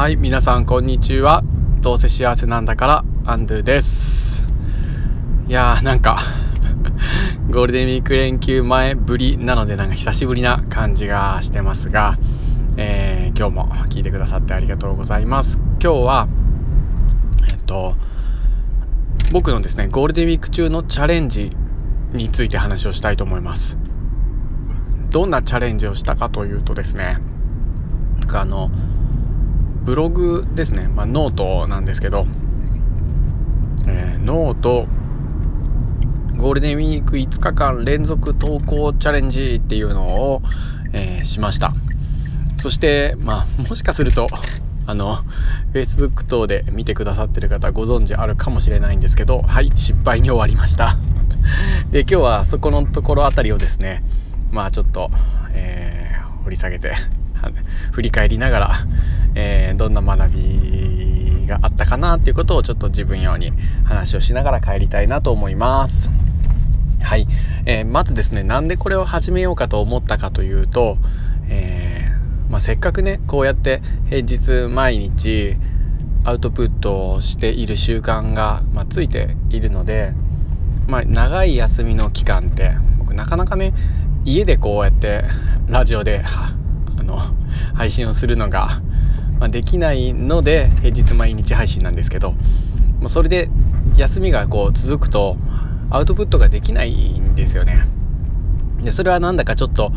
はい皆さんこんにちは。どうせ幸せなんだからアンドゥです。いやーなんか ゴールデンウィーク連休前ぶりなのでなんか久しぶりな感じがしてますが、えー、今日も聞いてくださってありがとうございます。今日はえっと僕のですねゴールデンウィーク中のチャレンジについて話をしたいと思います。どんなチャレンジをしたかというとですねあのブログですね、まあ、ノートなんですけど、えー、ノートゴールデンウィーク5日間連続投稿チャレンジっていうのを、えー、しました。そしてまあもしかすると あの Facebook 等で見てくださってる方ご存知あるかもしれないんですけどはい失敗に終わりました。で今日はそこのところあたりをですねまあちょっと、えー、掘り下げて 振り返りながら、えー、どんな学びがあったかなっていうことをちょっと自分用に話をしながら帰りたいなと思います。はい、えー、まずですねなんでこれを始めようかと思ったかというと、えー、まあ、せっかくねこうやって平日毎日アウトプットをしている習慣が、まあ、ついているので、まあ、長い休みの期間って僕なかなかね家でこうやってラジオであの配信をするのが、まあ、できないので平日毎日配信なんですけどもうそれで休みがこう続くとアウトプットができないんですよね。でそれはなんだかちょっと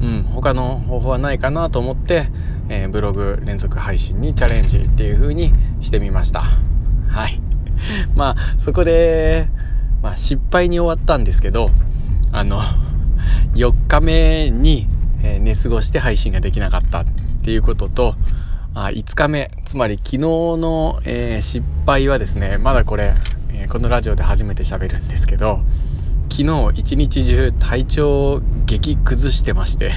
うん他の方法はないかなと思って、えー、ブログ連続配信にチャレンジっていう風にしてみました。はい。まあそこで、まあ、失敗に終わったんですけどあの4日目にえ寝過ごして配信ができなかったっていうこととあ5日目。つまり昨日の、えー、失敗はですねまだこれ、えー、このラジオで初めて喋るんですけど昨日一日中体調激崩してまして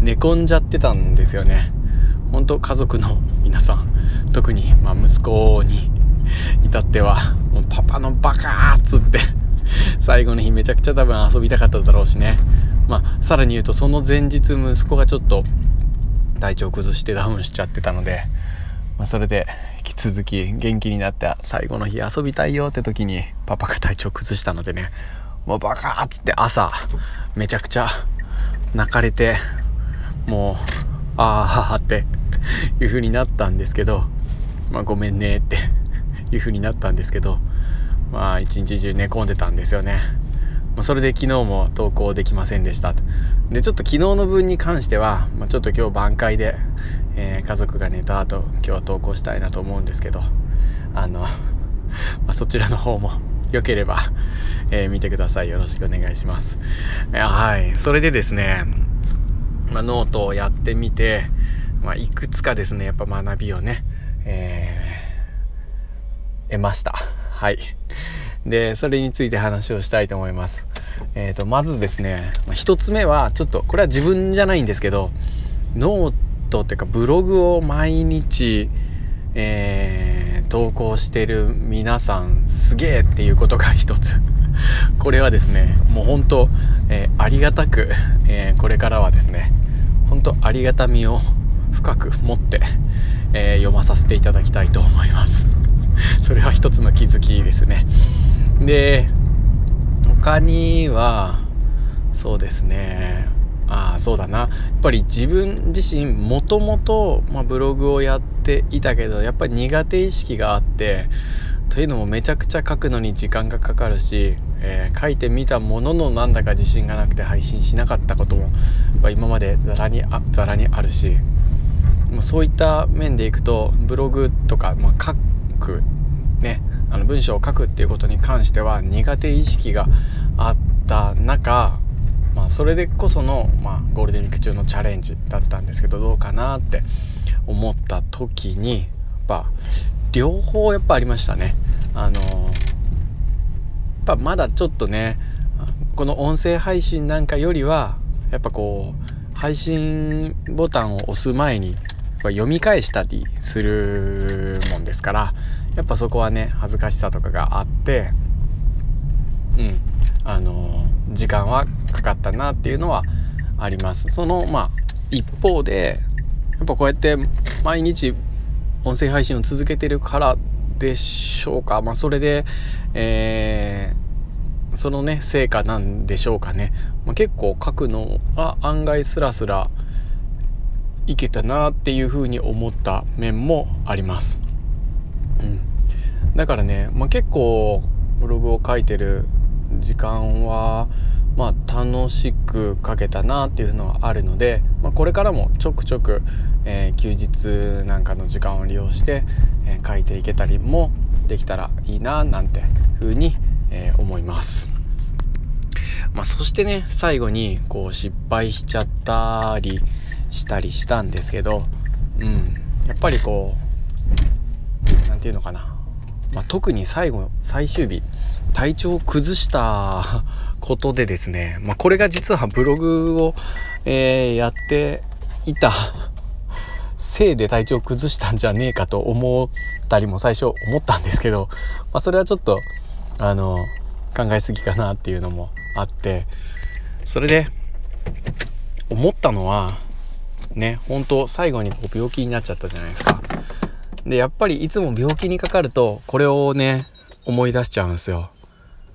寝込んじゃってたんですよね。本当家族の皆さん特に、まあ、息子に至ってはもうパパのバカーっつって最後の日めちゃくちゃ多分遊びたかっただろうしね。まあ、さらに言うとその前日息子がちょっと体調崩してダウンしちゃってたので、まあ、それで引き続き元気になって最後の日遊びたいよって時にパパが体調崩したのでねもうバカーっつって朝めちゃくちゃ泣かれてもうああっていう風になったんですけどまあごめんねっていう風になったんですけどまあ一日中寝込んでたんですよね。まあ、それで昨日も投稿できませんでしたでちょっと昨日の分に関しては、まあ、ちょっと今日挽回で、えー、家族が寝た後今日は投稿したいなと思うんですけどあの、まあ、そちらの方もよければ、えー、見てください。よろしくお願いします。はい。それでですね、まあ、ノートをやってみて、まあ、いくつかですねやっぱ学びをね、えー、得ました。はい。でそれについて話をしたいと思います。えーと、まずですね、ま、1つ目はちょっとこれは自分じゃないんですけどノートっていうかブログを毎日、えー、投稿してる皆さんすげえっていうことが一つ。これはですねもう本当、えー、ありがたく、えー、これからはですね本当ありがたみを深く持って、え読まさせていただきたいと思います。それは一つの気づきですね。で他にはそうですね。ああそうだな。やっぱり自分自身もともとブログをやっていたけどやっぱり苦手意識があってというのもめちゃくちゃ書くのに時間がかかるし、えー、書いてみたもののなんだか自信がなくて配信しなかったこともやっぱ今までざらにあざらにあるしそういった面でいくとブログとか、まあ、書くねあの文章を書くっていうことに関しては苦手意識があった中、まあ、それでこその、まあ、ゴールデンウィーク中のチャレンジだったんですけどどうかなって思った時にやっぱ両方やっぱありましたね。あのやっぱまだちょっとねこの音声配信なんかよりはやっぱこう配信ボタンを押す前に読み返したりするもんですからやっぱそこはね恥ずかしさとかがあってうんあの時間はかかったなっていうのはあります。そのまあ一方でやっぱこうやって毎日音声配信を続けてるからでしょうか。まあそれでえー、そのね成果なんでしょうかね、まあ、結構書くのが案外スラスラいけたなっていうふうに思った面もあります。うん、だからね、まあ、結構ブログを書いてる時間はまあ楽しく書けたなっていうのはあるので、まあ、これからもちょくちょく、えー、休日なんかの時間を利用して、えー、書いていけたりもできたらいいななんてふうに、えー、思います。まあ、そしてね最後にこう失敗しちゃったりしたりしたんですけど、うん、やっぱりこう何て言うのかな、まあ、特に最後最終日体調を崩した ことでですね、まあ、これが実はブログを、えー、やっていた せいで体調を崩したんじゃねえかと思ったりも最初思ったんですけど、まあ、それはちょっとあの考えすぎかなっていうのもあってそれで思ったのはね本当最後にこう病気になっちゃったじゃないですか。でやっぱりいつも病気にかかるとこれをね思い出しちゃうんですよ。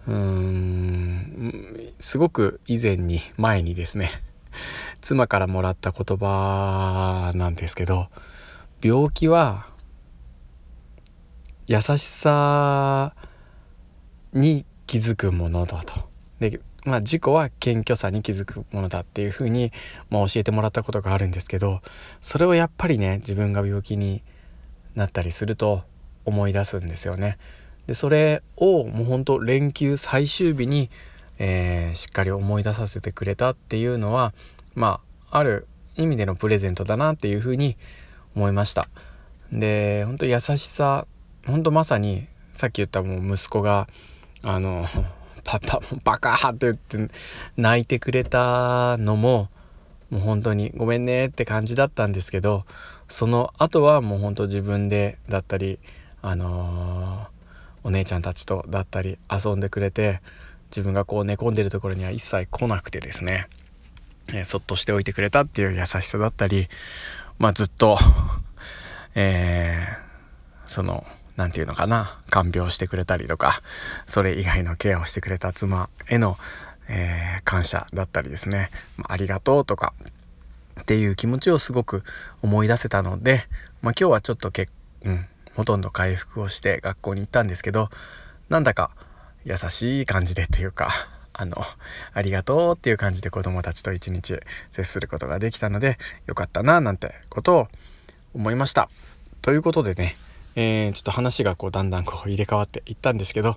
うーんすごく以前に前にですね妻からもらった言葉なんですけど病気は優しさに気づくものだと。でまあ、事故は謙虚さに気づくものだっていうふうに、まあ、教えてもらったことがあるんですけどそれをやっぱりね自分が病気になったりすると思い出すんですよね。でそれをもうほんと連休最終日に、えー、しっかり思い出させてくれたっていうのはまあある意味でのプレゼントだなっていうふうに思いました。で本当優しさ本当まさにさっき言ったもう息子があの パパバカって言って泣いてくれたのももう本当にごめんねって感じだったんですけどその後はもう本当自分でだったりあのー、お姉ちゃんたちとだったり遊んでくれて自分がこう寝込んでるところには一切来なくてですね、えー、そっとしておいてくれたっていう優しさだったりまあずっと えー、その何て言うのかな看病してくれたりとかそれ以外のケアをしてくれた妻への、えー、感謝だったりですね、まあ、ありがとうとかっていう気持ちをすごく思い出せたので、まあ、今日はちょっとけ、うん、ほとんど回復をして学校に行ったんですけどなんだか優しい感じでというかあのありがとうっていう感じで子供たちと一日接することができたのでよかったななんてことを思いました。ということでねえー、ちょっと話がこうだんだんこう入れ替わっていったんですけど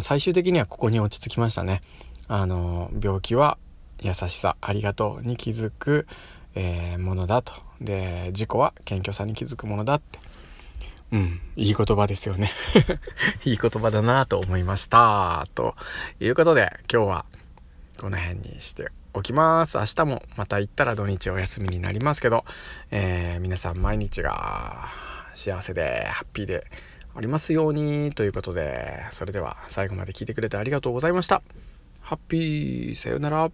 最終的にはここに落ち着きましたね。あの病気は優しさありがとうに気づく、えー、ものだと。で事故は謙虚さに気づくものだって。うんいい言葉ですよね。いい言葉だなと思いましたと。いうことで今日はこの辺にしておきます。明日もまた行ったら土日お休みになりますけど、えー、皆さん毎日が幸せでハッピーでありますようにということでそれでは最後まで聞いてくれてありがとうございましたハッピーさようなら